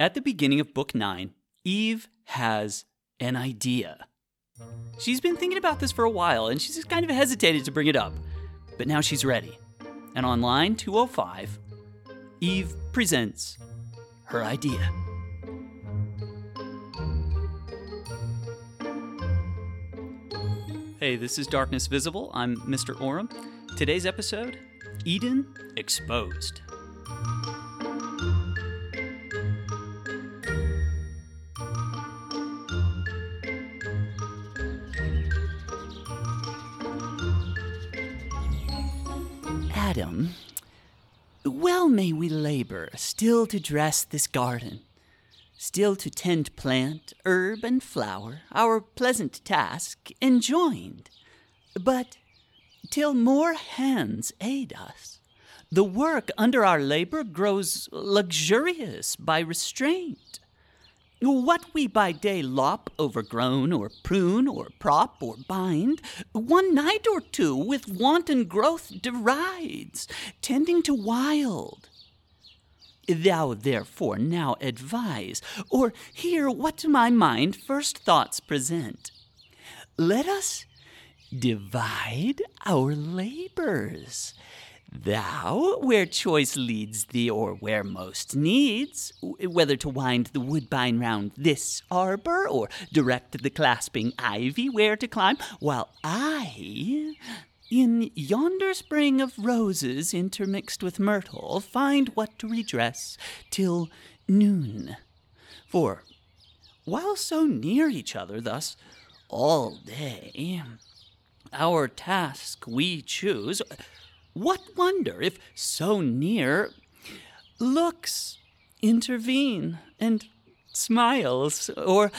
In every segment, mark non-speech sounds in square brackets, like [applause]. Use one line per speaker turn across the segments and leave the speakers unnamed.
At the beginning of book nine, Eve has an idea. She's been thinking about this for a while and she's just kind of hesitated to bring it up. But now she's ready. And on line 205, Eve presents her idea. Hey, this is Darkness Visible. I'm Mr. Oram. Today's episode Eden Exposed. Well may we labor still to dress this garden, still to tend plant, herb, and flower, our pleasant task enjoined. But till more hands aid us, the work under our labor grows luxurious by restraint. What we by day lop overgrown, or prune, or prop, or bind, one night or two with wanton growth derides, tending to wild. Thou therefore now advise, or hear what to my mind first thoughts present. Let us divide our labors. Thou, where choice leads thee, or where most needs, whether to wind the woodbine round this arbor, or direct the clasping ivy where to climb, while I, in yonder spring of roses intermixed with myrtle, find what to redress till noon. For, while so near each other thus all day, our task we choose what wonder if so near looks intervene and smiles, or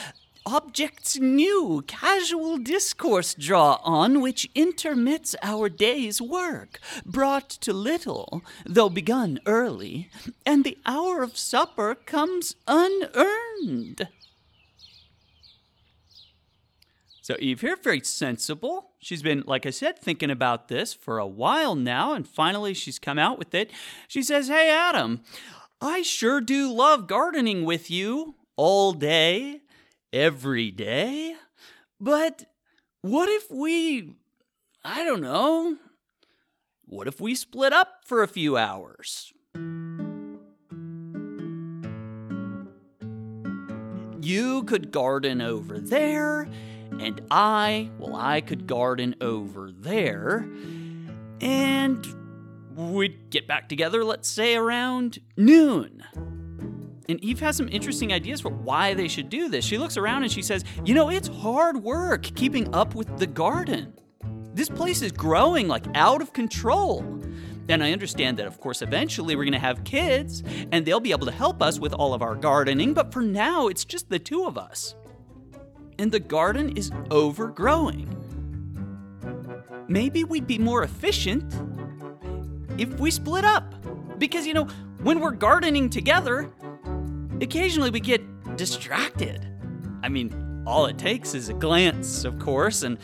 objects new casual discourse draw on which intermits our day's work, brought to little, though begun early, and the hour of supper comes unearned. So Eve here, very sensible. She's been, like I said, thinking about this for a while now, and finally she's come out with it. She says, Hey, Adam, I sure do love gardening with you all day, every day. But what if we, I don't know, what if we split up for a few hours? You could garden over there and I, well, I could garden over there, and we'd get back together, let's say around noon. And Eve has some interesting ideas for why they should do this. She looks around and she says, You know, it's hard work keeping up with the garden. This place is growing like out of control. And I understand that, of course, eventually we're going to have kids and they'll be able to help us with all of our gardening, but for now, it's just the two of us and the garden is overgrowing. Maybe we'd be more efficient if we split up. Because, you know, when we're gardening together, occasionally we get distracted. I mean, all it takes is a glance, of course, and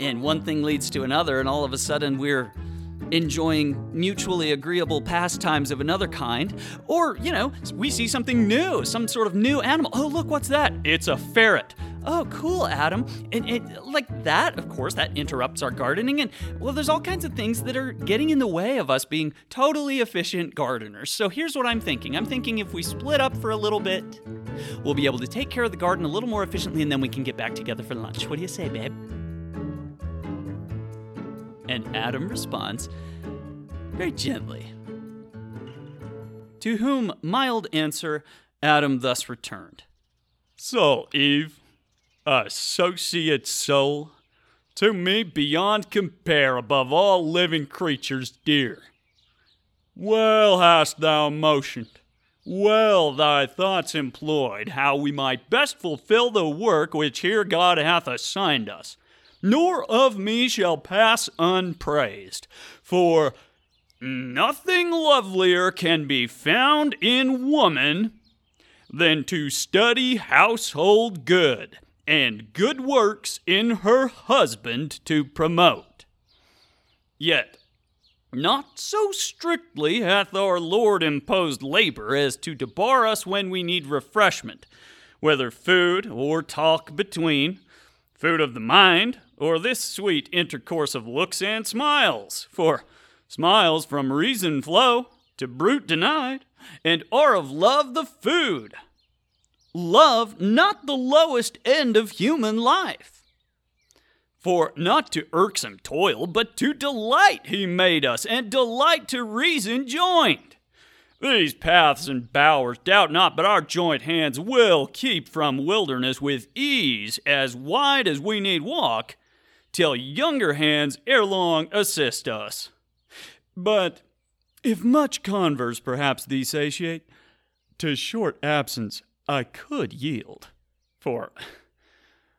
and one thing leads to another and all of a sudden we're enjoying mutually agreeable pastimes of another kind, or, you know, we see something new, some sort of new animal. Oh, look, what's that? It's a ferret oh, cool, Adam. And it, like that, of course, that interrupts our gardening. And well, there's all kinds of things that are getting in the way of us being totally efficient gardeners. So here's what I'm thinking I'm thinking if we split up for a little bit, we'll be able to take care of the garden a little more efficiently, and then we can get back together for lunch. What do you say, babe? And Adam responds very gently. To whom mild answer Adam thus returned. So, Eve, associate soul, to me beyond compare above all living creatures dear. Well hast thou motioned, well thy thoughts employed, how we might best fulfill the work which here God hath assigned us. Nor of me shall pass unpraised, for nothing lovelier can be found in woman than to study household good and good works in her husband to promote. Yet,
Not so strictly hath our Lord imposed labor as to debar us when we need refreshment, whether food or talk between, food of the mind, or this sweet intercourse of looks and smiles. For smiles from reason flow, to brute denied, and are of love the food. Love not the lowest end of human life for not to irksome toil, but to delight he made us, and delight to reason joined. These paths and bowers, doubt not, but our joint hands will keep from wilderness with ease as wide as we need walk, till younger hands ere long assist us. But if much converse perhaps thee satiate, to short absence I could yield. For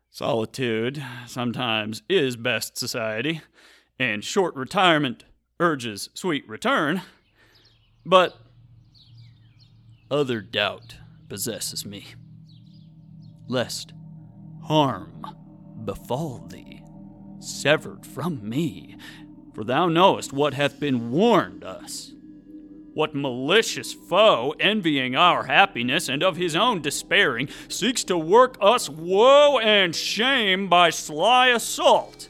Solitude sometimes is best society, and short retirement urges sweet return. But other doubt possesses me, lest harm befall thee, severed from me, for thou knowest what hath been warned us. What malicious foe, envying our happiness and of his own despairing, seeks to work us woe and shame by sly assault?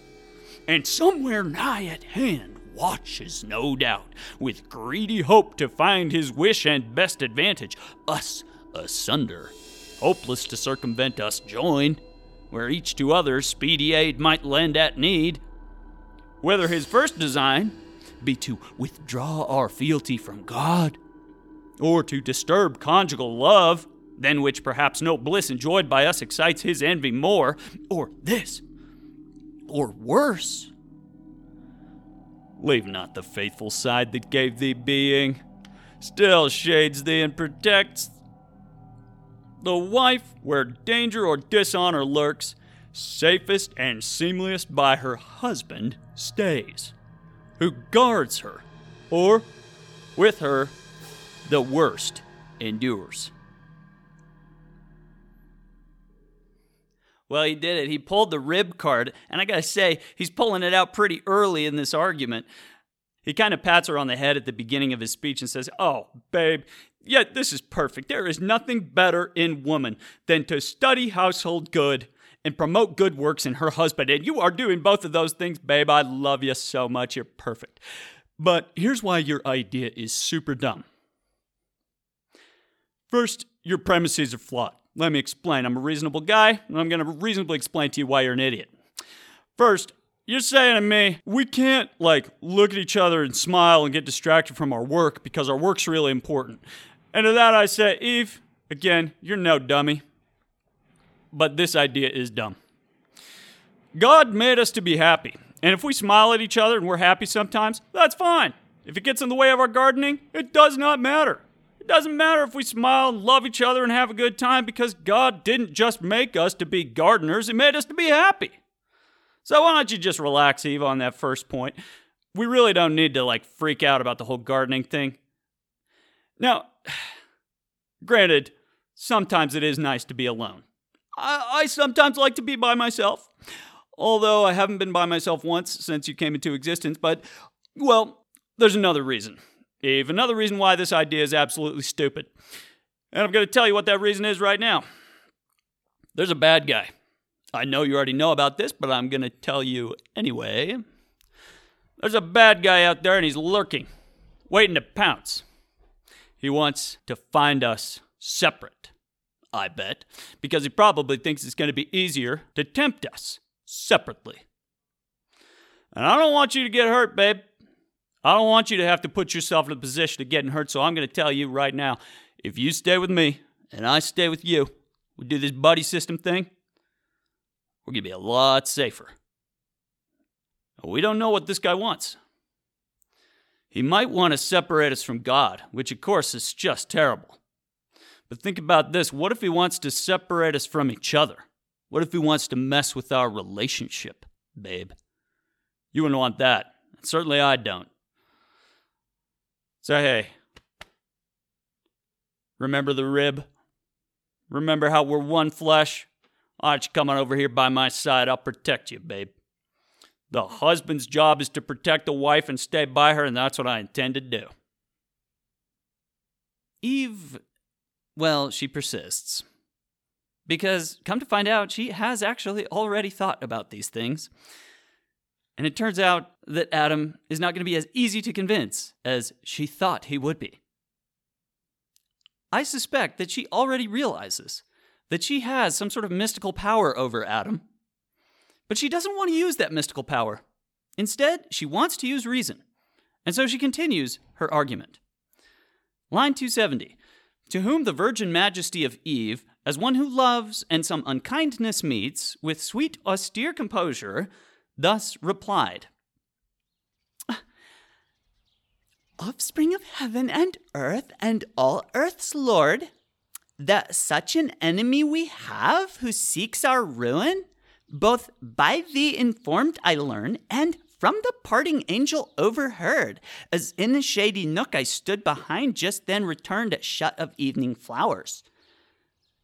And somewhere nigh at hand watches, no doubt, with greedy hope to find his wish and best advantage, us asunder, hopeless to circumvent us join, where each to other speedy aid might lend at need. Whether his first design be to withdraw our fealty from God, or to disturb conjugal love, than which perhaps no bliss enjoyed by us excites his envy more, or this, or worse. Leave not the faithful side that gave thee being, still shades thee and protects. The wife, where danger or dishonor lurks, safest and seemliest by her husband stays who guards her, or with her, the worst endures. Well, he did it. He pulled the rib card, and I gotta say, he's pulling it out pretty early in this argument. He kind of pats her on the head at the beginning of his speech and says, Oh, babe, yeah, this is perfect. There is nothing better in woman than to study household good and promote good works in her husband. And you are doing both of those things, babe. I love you so much. You're perfect. But here's why your idea is super dumb. First, your premises are flawed. Let me explain. I'm a reasonable guy, and I'm going to reasonably explain to you why you're an idiot. First, you're saying to me, we can't like look at each other and smile and get distracted from our work because our work's really important. And to that I say, Eve, again, you're no dummy but this idea is dumb. God made us to be happy. And if we smile at each other and we're happy sometimes, that's fine. If it gets in the way of our gardening, it does not matter. It doesn't matter if we smile and love each other and have a good time because God didn't just make us to be gardeners, He made us to be happy. So why don't you just relax, Eve, on that first point? We really don't need to like freak out about the whole gardening thing. Now, [sighs] granted, sometimes it is nice to be alone. I, I sometimes like to be by myself, although I haven't been by myself once since you came into existence. But, well, there's another reason. Eve, another reason why this idea is absolutely stupid. And I'm going to tell you what that reason is right now. There's a bad guy. I know you already know about this, but I'm going to tell you anyway. There's a bad guy out there and he's lurking, waiting to pounce. He wants to find us separate. I bet, because he probably thinks it's going to be easier to tempt us separately. And I don't want you to get hurt, babe. I don't want you to have to put yourself in a position of getting hurt, so I'm going to tell you right now if you stay with me and I stay with you, we do this buddy system thing, we're going to be a lot safer. We don't know what this guy wants. He might want to separate us from God, which of course is just terrible. But think about this what if he wants to separate us from each other? What if he wants to mess with our relationship, babe? You wouldn't want that. Certainly I don't. So, hey, remember the rib? Remember how we're one flesh? Why don't you come on over here by my side? I'll protect you, babe. The husband's job is to protect the wife and stay by her, and that's what I intend to do.
Eve, well, she persists. Because, come to find out, she has actually already thought about these things. And it turns out that Adam is not going to be as easy to convince as she thought he would be. I suspect that she already realizes that she has some sort of mystical power over Adam, but she doesn't want to use that mystical power. Instead, she wants to use reason. And so she continues her argument. Line 270 To whom the virgin majesty of Eve, as one who loves and some unkindness meets, with sweet austere composure, thus replied Offspring of heaven and earth, and all earth's Lord, that such an enemy we have who seeks our ruin? Both by thee informed I learn, and from the parting angel overheard, as in the shady nook I stood behind, just then returned at shut of evening flowers.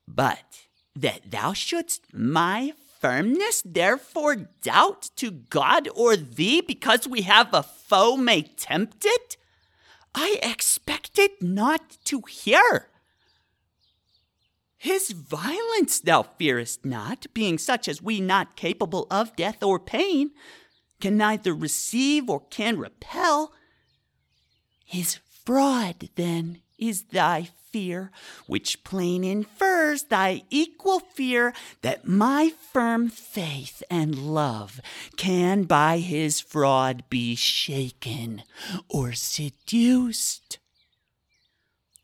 But that thou shouldst my firmness therefore doubt to God or thee because we have a foe may tempt it? I expected not to hear. His violence thou fearest not, being such as we not capable of death or pain, can neither receive or can repel. His fraud, then, is thy fear, which plain infers thy equal fear that my firm faith and love can by his fraud be shaken or seduced.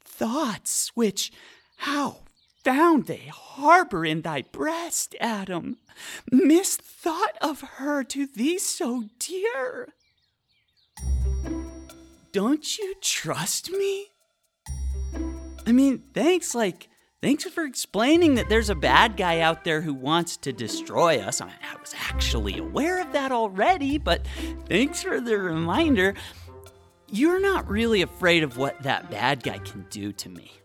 Thoughts which, how found they harbor in thy breast, Adam, misthought of her to thee so dear. Don't you trust me? I mean, thanks, like, thanks for explaining that there's a bad guy out there who wants to destroy us. I, mean, I was actually aware of that already, but thanks for the reminder. You're not really afraid of what that bad guy can do to me.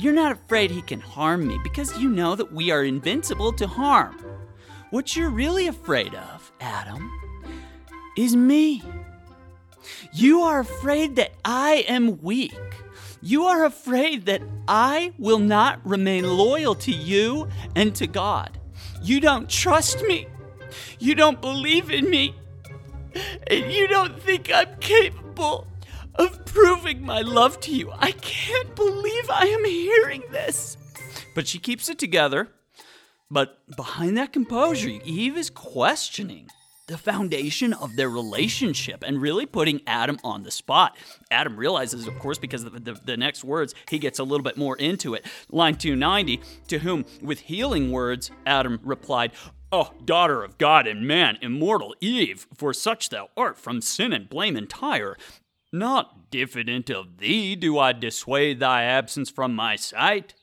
You're not afraid he can harm me because you know that we are invincible to harm. What you're really afraid of, Adam, is me. You are afraid that I am weak. You are afraid that I will not remain loyal to you and to God. You don't trust me. You don't believe in me. And you don't think I'm capable of proving my love to you. I can't believe I am hearing this. But she keeps it together. But behind that composure, Eve is questioning the foundation of their relationship and really putting Adam on the spot. Adam realizes, of course, because the, the, the, next words, he gets a little bit more into it. Line 290, to whom, with healing words, Adam replied, Oh, daughter of God and man, immortal Eve, for such thou art from sin and blame entire. Not diffident of thee do I dissuade thy absence from my sight,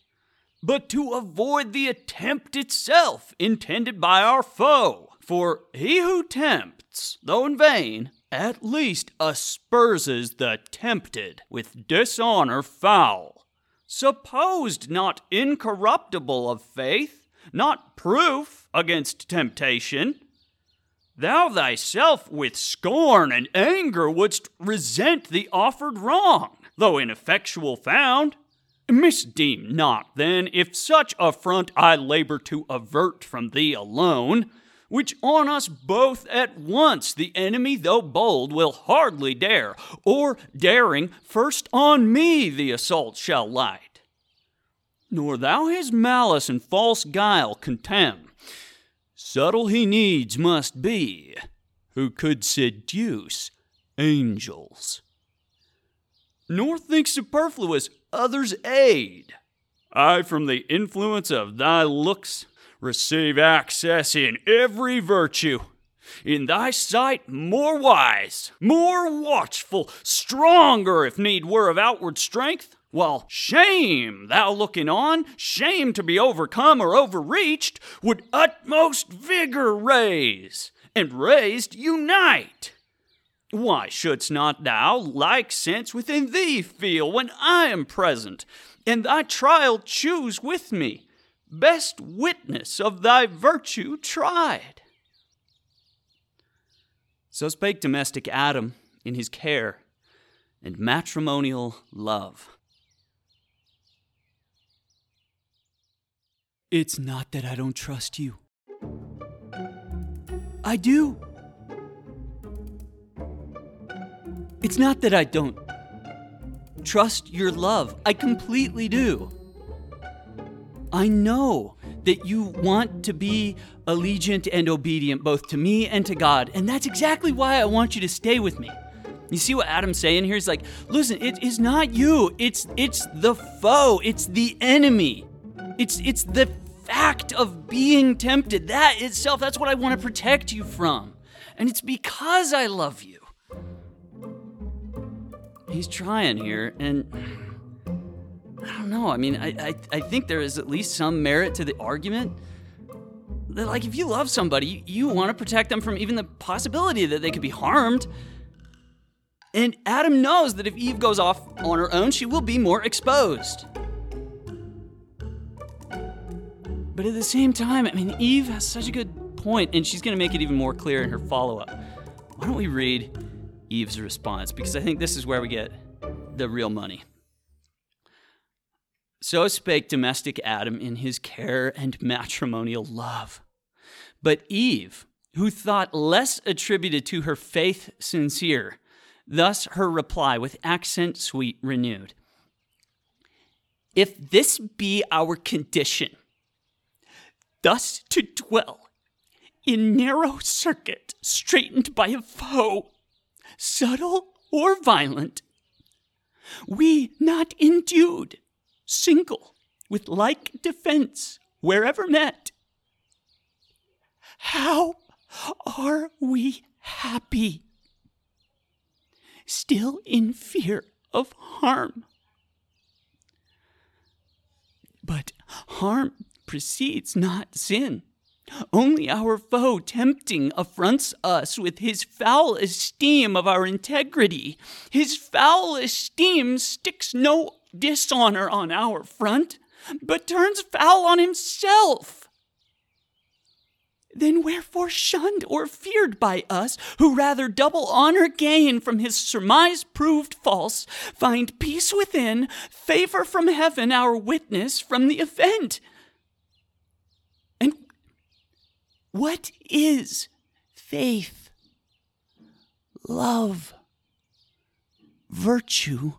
but to avoid the attempt itself intended by our foe for he who tempts, though in vain, at least asperses the tempted with dishonor foul. Supposed not incorruptible of faith, not proof against temptation. Thou thyself with scorn and anger wouldst resent the offered wrong, though ineffectual found. Misdeem not, then, if such affront I labor to avert from thee alone, which on us both at once the enemy, though bold, will hardly dare, or daring, first on me the assault shall light. Nor thou his malice and false guile contemn. Subtle he needs must be, who could seduce angels. Nor think superfluous others' aid. I, from the influence of thy looks, receive access in every virtue. In thy sight, more wise, more watchful, stronger, if need were, of outward strength. While shame, thou looking on, shame to be overcome or overreached, would utmost vigor raise, and raised unite. Why shouldst not thou like sense within thee feel when I am present, and thy trial choose with me? best witness of thy virtue tried. So spake domestic Adam in his care and matrimonial love. It's not that I don't trust you. I do. It's not that I don't trust your love. I completely do. I know that you want to be allegiant and obedient both to me and to God, and that's exactly why I want you to stay with me. You see what Adam's saying here? He's like, listen, it is not you. It's it's the foe. It's the enemy. It's it's the fact of being tempted. That itself, that's what I want to protect you from. And it's because I love you. He's trying here, and I don't know. I mean, I, I, I think there is at least some merit to the argument that, like, if you love somebody, you, you want to protect them from even the possibility that they could be harmed. And Adam knows that if Eve goes off on her own, she will be more exposed. But at the same time, I mean, Eve has such a good point, and she's going to make it even more clear in her follow up. Why don't we read Eve's response? Because I think this is where we get the real money. So spake domestic Adam in his care and matrimonial love. But Eve, who thought less attributed to her faith sincere, thus her reply with accent sweet renewed If this be our condition, thus to dwell in narrow circuit, straitened by a foe, subtle or violent, we not endued, single, with like defense, wherever met. How are we happy? Still in fear of harm. But harm precedes not sin. Only our foe tempting affronts us with his foul esteem of our integrity. His foul esteem sticks no dishonor on our front, but turns foul on himself. Then wherefore shunned or feared by us, who rather double honor gain from his surmise proved false, find peace within, favor from heaven our witness from the event? What is faith? Love, virtue,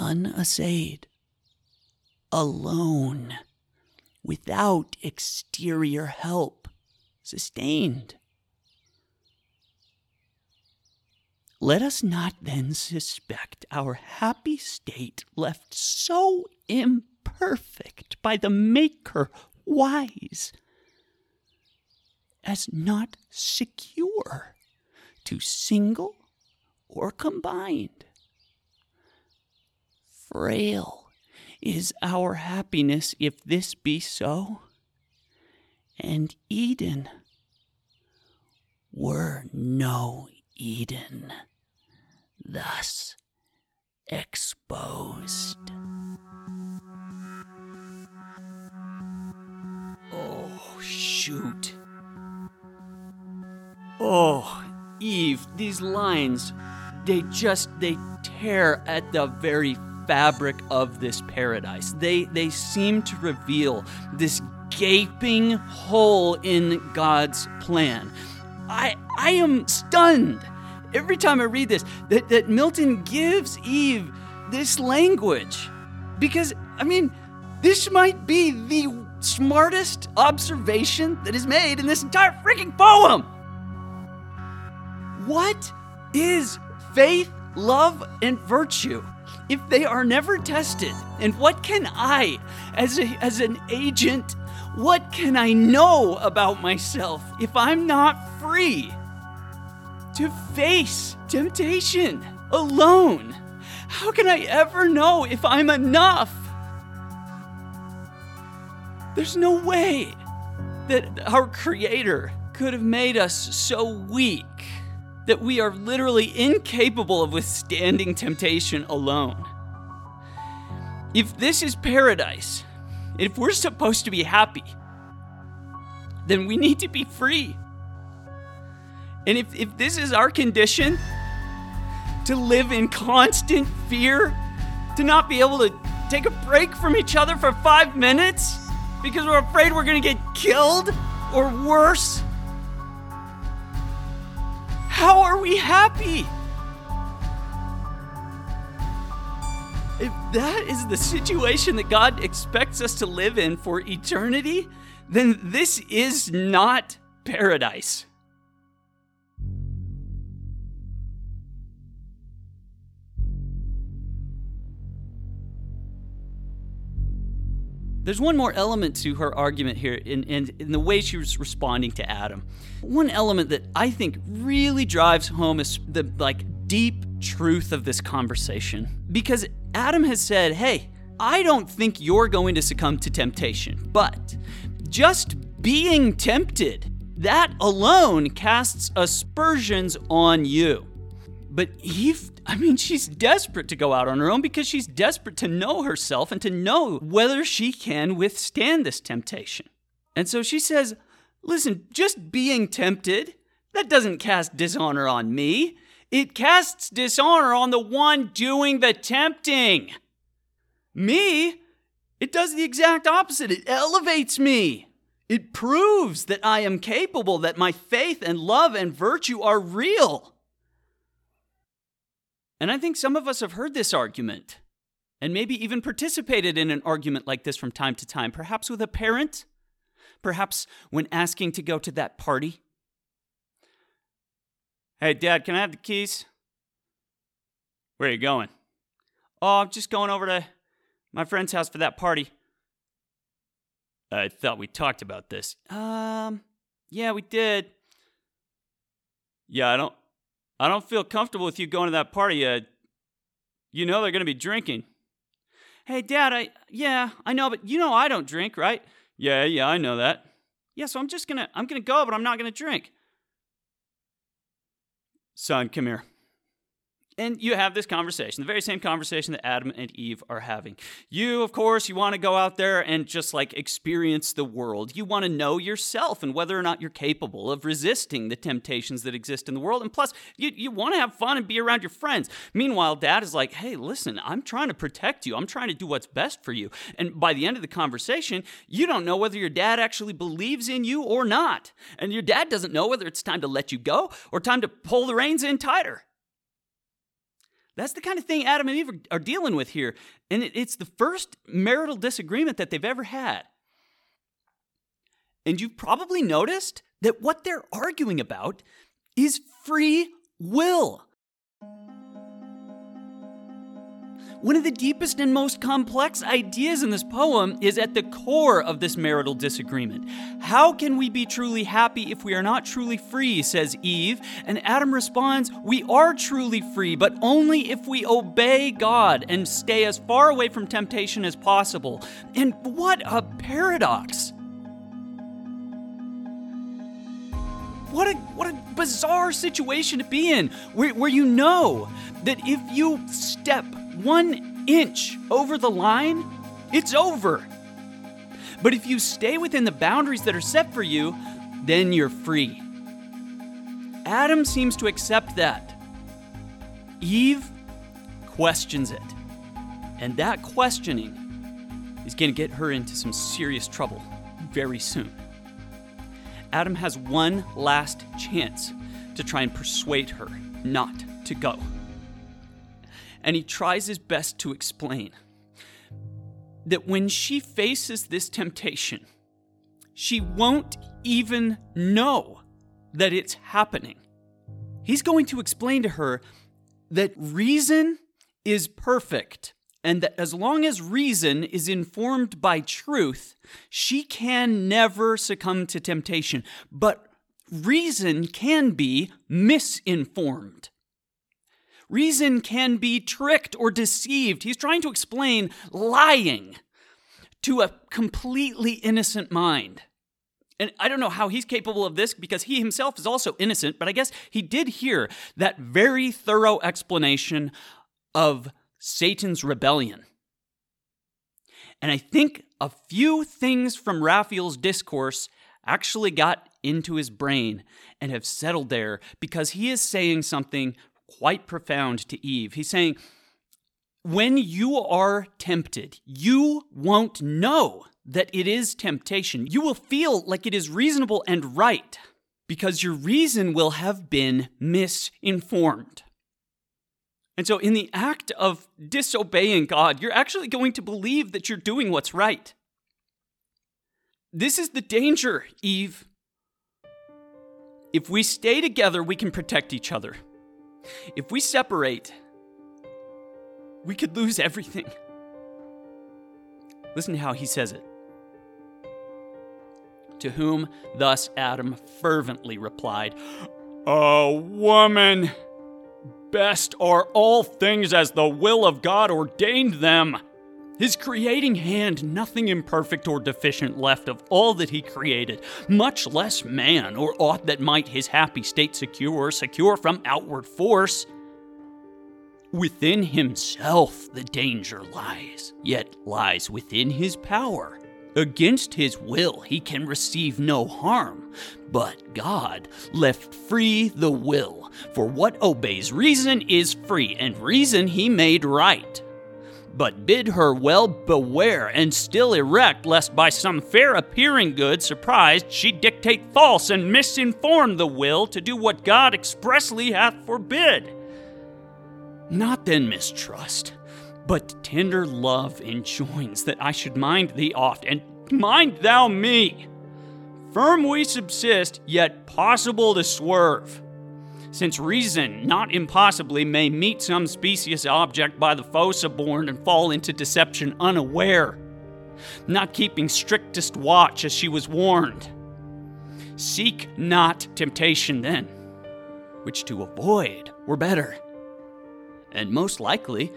unassayed, alone, without exterior help, sustained. Let us not then suspect our happy state left so imperfect by the Maker wise as not secure to single or combined. Frail is our happiness if this be so, and Eden were no Eden, thus exposed. Oh, shoot. Oh, Eve, these lines, they just they tear at the very fabric of this paradise. They they seem to reveal this gaping hole in God's plan. I I am stunned every time I read this that, that Milton gives Eve this language. Because I mean, this might be the smartest observation that is made in this entire freaking poem. What is faith, love, and virtue if they are never tested? And what can I, as, a, as an agent, what can I know about myself if I'm not free to face temptation alone? How can I ever know if I'm enough? There's no way that our Creator could have made us so weak that we are literally incapable of withstanding temptation alone. If this is paradise, if we're supposed to be happy, then we need to be free. And if, if this is our condition, to live in constant fear, to not be able to take a break from each other for five minutes because we're afraid we're to get killed or worse, how are we happy? If that is the situation that God expects us to live in for eternity, then this is not paradise. There's one more element to her argument here in, in, in, the way she was responding to Adam. One element that I think really drives home is the like deep truth of this conversation. Because Adam has said, hey, I don't think you're going to succumb to temptation, but just being tempted, that alone casts aspersions on you. But Eve, I mean, she's desperate to go out on her own because she's desperate to know herself and to know whether she can withstand this temptation. And so she says, Listen, just being tempted, that doesn't cast dishonor on me. It casts dishonor on the one doing the tempting. Me, it does the exact opposite. It elevates me. It proves that I am capable, that my faith and love and virtue are real. And I think some of us have heard this argument and maybe even participated in an argument like this from time to time, perhaps with a parent, perhaps when asking to go to that party. Hey, Dad, can I have the keys? Where are you going? Oh, I'm just going over to my friend's house for that party. I thought we talked about this. Um, yeah, we did. Yeah, I don't I don't feel comfortable with you going to that party. Uh, you know they're going to be drinking. Hey, Dad, I yeah, I know, but you know I don't drink, right? Yeah, yeah, I know that. Yeah, so I'm just going to I'm going to go, but I'm not going to drink. Son, come here. And you have this conversation, the very same conversation that Adam and Eve are having. You, of course, you want to go out there and just like experience the world. You want to know yourself and whether or not you're capable of resisting the temptations that exist in the world. And plus, you, you want to have fun and be around your friends. Meanwhile, dad is like, hey, listen, I'm trying to protect you. I'm trying to do what's best for you. And by the end of the conversation, you don't know whether your dad actually believes in you or not. And your dad doesn't know whether it's time to let you go or time to pull the reins in tighter. That's the kind of thing Adam and Eve are, dealing with here. And it's the first marital disagreement that they've ever had. And you've probably noticed that what they're arguing about is free will. One of the deepest and most complex ideas in this poem is at the core of this marital disagreement. How can we be truly happy if we are not truly free, says Eve. And Adam responds, We are truly free, but only if we obey God and stay as far away from temptation as possible. And what a paradox! what a what a bizarre situation to be in where, where you know that if you step one inch over the line, it's over. But if you stay within the boundaries that are set for you, then you're free. Adam seems to accept that. Eve questions it. And that questioning is going to get her into some serious trouble very soon. Adam has one last chance to try and persuade her not to go and he tries his best to explain that when she faces this temptation, she won't even know that it's happening. He's going to explain to her that reason is perfect and that as long as reason is informed by truth, she can never succumb to temptation. But reason can be misinformed. Reason can be tricked or deceived. He's trying to explain lying to a completely innocent mind. And I don't know how he's capable of this because he himself is also innocent, but I guess he did hear that very thorough explanation of Satan's rebellion. And I think a few things from Raphael's discourse actually got into his brain and have settled there because he is saying something quite profound to Eve. He's saying, when you are tempted, you won't know that it is temptation. You will feel like it is reasonable and right because your reason will have been misinformed. And so, in the act of disobeying God, you're actually going to believe that you're doing what's right. This is the danger, Eve. If we stay together, we can protect each other. If we separate, we could lose everything. Listen to how he says it. To whom thus Adam fervently replied,
A woman! Best are all things as the will of God ordained them. His creating hand, nothing imperfect or deficient left of all that he created, much less man or aught that might his happy state secure, secure from outward force. Within himself the danger lies, yet lies within his power. Against his will he can receive no harm, but God left free the will, for what obeys reason is free, and reason he made right. But bid her well beware and still erect, lest by some fair appearing good surprised she dictate false and misinform the will to do what God expressly hath forbid. Not then mistrust, but tender love enjoins that I should mind thee oft, and mind thou me. Firm we subsist, yet possible to swerve. Since reason, not impossibly, may meet some specious object by the foe suborned and fall into deception unaware, not keeping strictest watch as she was warned. Seek not temptation then, which to avoid were better. And most likely,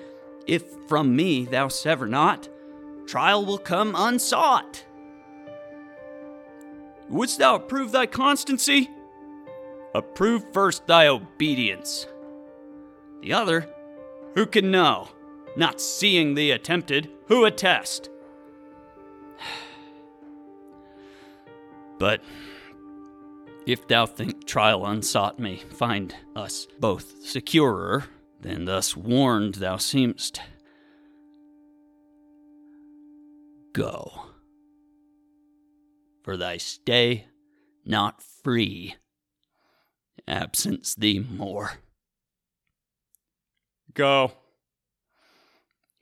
if from me thou sever not, trial will come unsought. Wouldst thou approve thy constancy? Approve first thy obedience. The other, who can know? Not seeing thee attempted, who attest? [sighs] But if thou think trial unsought may find us both securer, than thus warned thou seemst. Go. For thy stay not free absence thee more. Go.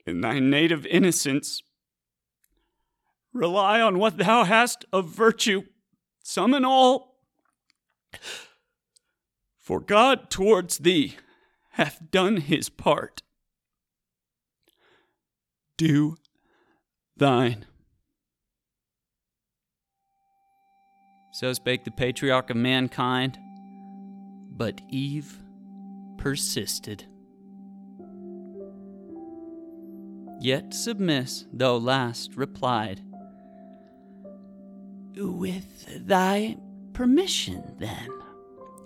In thy native innocence, rely on what thou hast of virtue, some and all. For God towards thee hath done his part. Do thine. So spake the patriarch of mankind but Eve persisted. Yet submiss, though last, replied, With thy permission, then,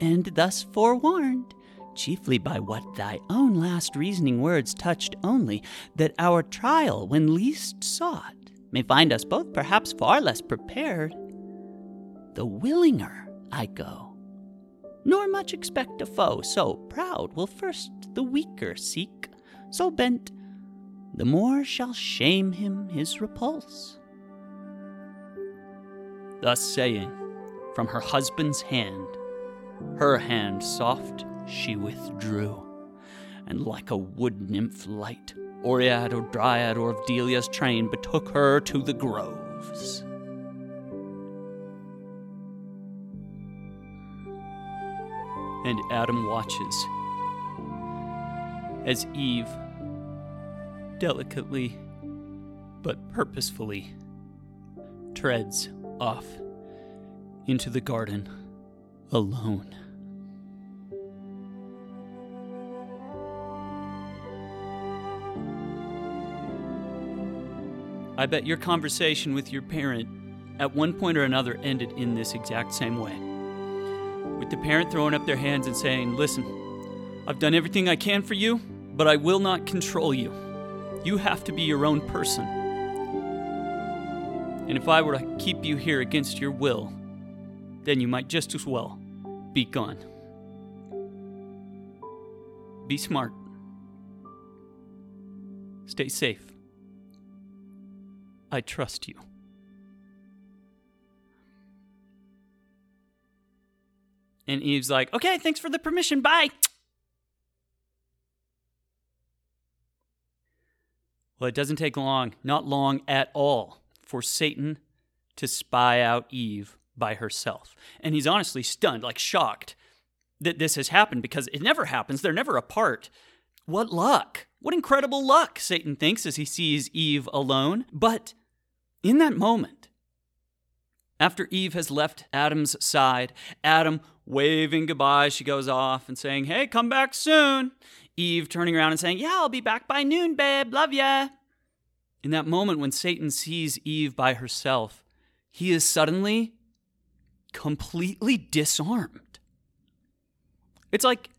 and thus forewarned, chiefly by what thy own last reasoning words touched only, that our trial, when least sought, may find us both perhaps far less prepared, the willinger I go nor much expect a foe. So proud will first the weaker seek, so bent, the more shall shame him his repulse. Thus saying, from her husband's hand, her hand soft she withdrew, and like a wood nymph light, Oread or Dryad or of Delia's train, betook her to the groves. And Adam watches as Eve delicately but purposefully treads off into the garden alone. I bet your conversation with your parent at one point or another ended in this exact same way with the parent throwing up their hands and saying, Listen, I've done everything I can for you, but I will not control you. You have to be your own person. And if I were to keep you here against your will,
then you might just as well be gone. Be smart. Stay safe. I trust you. And Eve's like, okay, thanks for the permission. Bye. Well, it doesn't take long, not long at all, for Satan to spy out Eve by herself. And he's honestly stunned, like shocked that this has happened because it never happens. They're never apart. What luck! What incredible luck, Satan thinks as he sees Eve alone. But in that moment, after Eve has left Adam's side, Adam waving goodbye, she goes off and saying, Hey, come back soon. Eve turning around and saying, Yeah, I'll be back by noon, babe. Love ya. In that moment when Satan sees Eve by herself, he is suddenly completely disarmed. It's like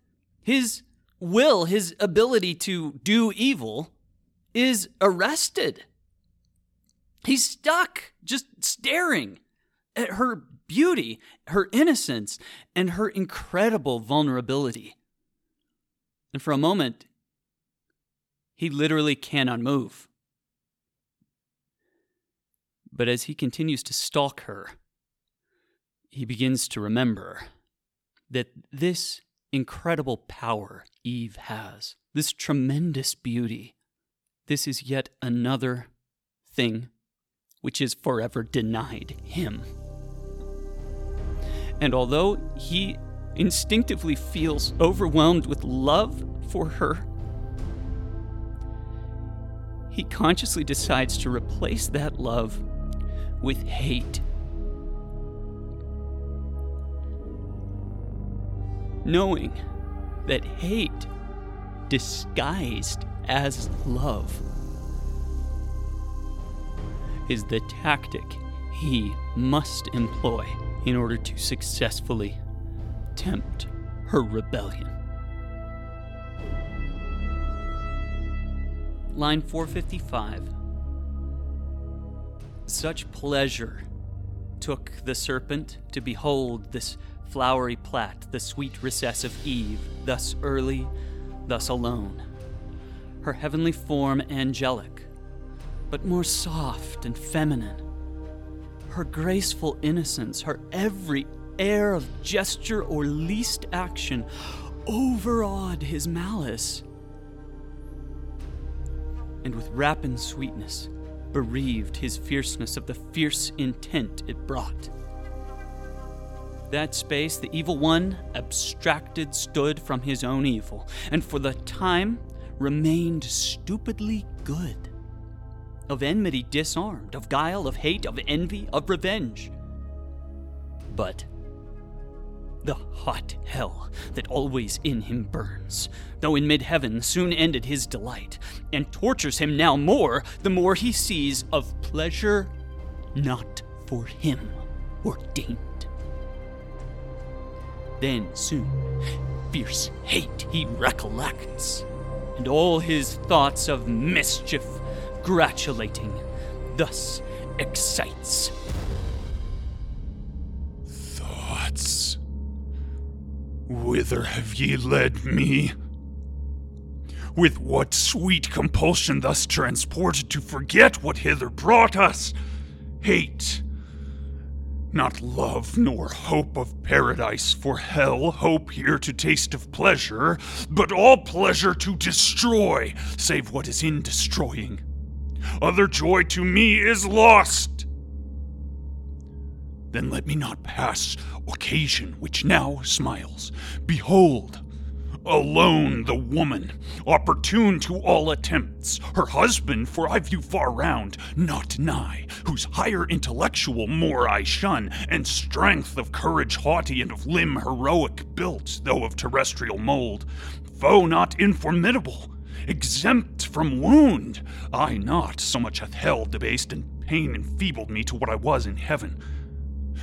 his will, his ability to do evil, is arrested. He's stuck just staring at her beauty, her innocence, and her incredible vulnerability. And for a moment, he literally cannot move. But as he continues to stalk her, he begins to remember that this incredible power Eve has, this tremendous beauty, this is yet another thing which is forever denied him. And although he instinctively feels overwhelmed with love for her, he consciously decides to replace that love with hate. Knowing that hate, disguised as love, is the tactic he must employ in order to successfully tempt her rebellion. Line 455 Such pleasure took the serpent to behold this flowery plat, the sweet recess of Eve, thus early, thus alone. Her heavenly form angelic, but more soft and feminine her graceful innocence, her every air of gesture or least action overawed his malice. And with rapid sweetness, bereaved his fierceness of the fierce intent it brought. That space, the evil one, abstracted, stood from his own evil, and for the time remained stupidly good of enmity disarmed, of guile, of hate, of envy, of revenge. But the hot hell that always in him burns, though in mid heaven soon ended his delight, and tortures him now more the more he sees of pleasure not for him ordained. Then soon fierce hate he recollects, and all his thoughts of mischief congratulating, thus excites.
Thoughts. Whither have ye led me? With what sweet compulsion thus transported to forget what hither brought us? Hate. Not love nor hope of paradise for hell, hope here to taste of pleasure, but all pleasure to destroy, save what is in destroying other joy to me is lost. Then let me not pass occasion which now smiles. Behold, alone the woman, opportune to all attempts, her husband, for I view far round, not nigh, whose higher intellectual more I shun, and strength of courage haughty and of limb heroic built, though of terrestrial mold, foe not informidable, exempt from wound. I not so much hath hell debased and pain enfeebled me to what I was in heaven.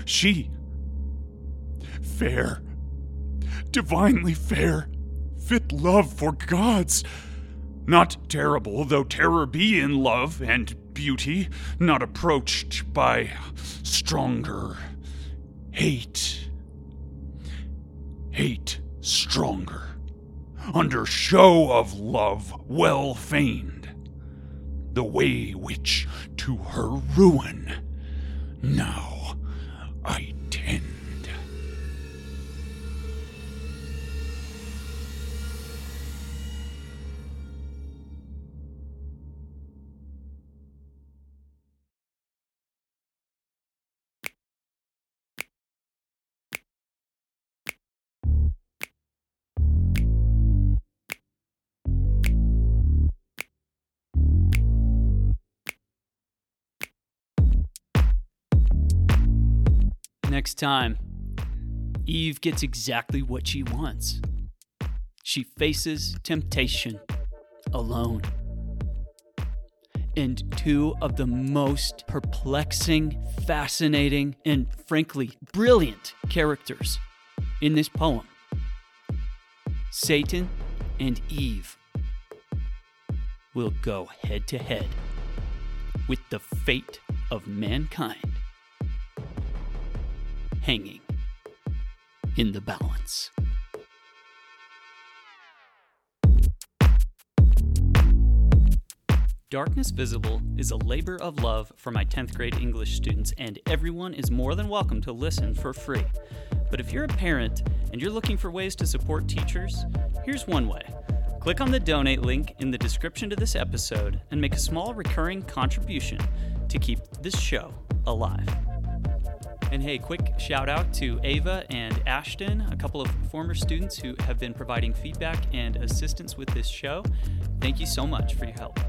She, fair, divinely fair, fit love for gods. Not terrible, though terror be in love and beauty, not approached by stronger hate. Hate stronger, under show of love well feigned, the way which to her ruin. Now I
time, Eve gets exactly what she wants. She faces temptation alone. And two of the most perplexing, fascinating, and frankly brilliant characters in this poem Satan and Eve will go head to head with the fate of mankind hanging in the balance. Darkness Visible is a labor of love for my 10th grade English students, and everyone is more than welcome to listen for free. But if you're a parent and you're looking for ways to support teachers, here's one way. Click on the donate link in the description to this episode and make a small recurring contribution to keep this show alive. And hey, quick shout out to Ava and Ashton, a couple of former students who have been providing feedback and assistance with this show. Thank you so much for your help.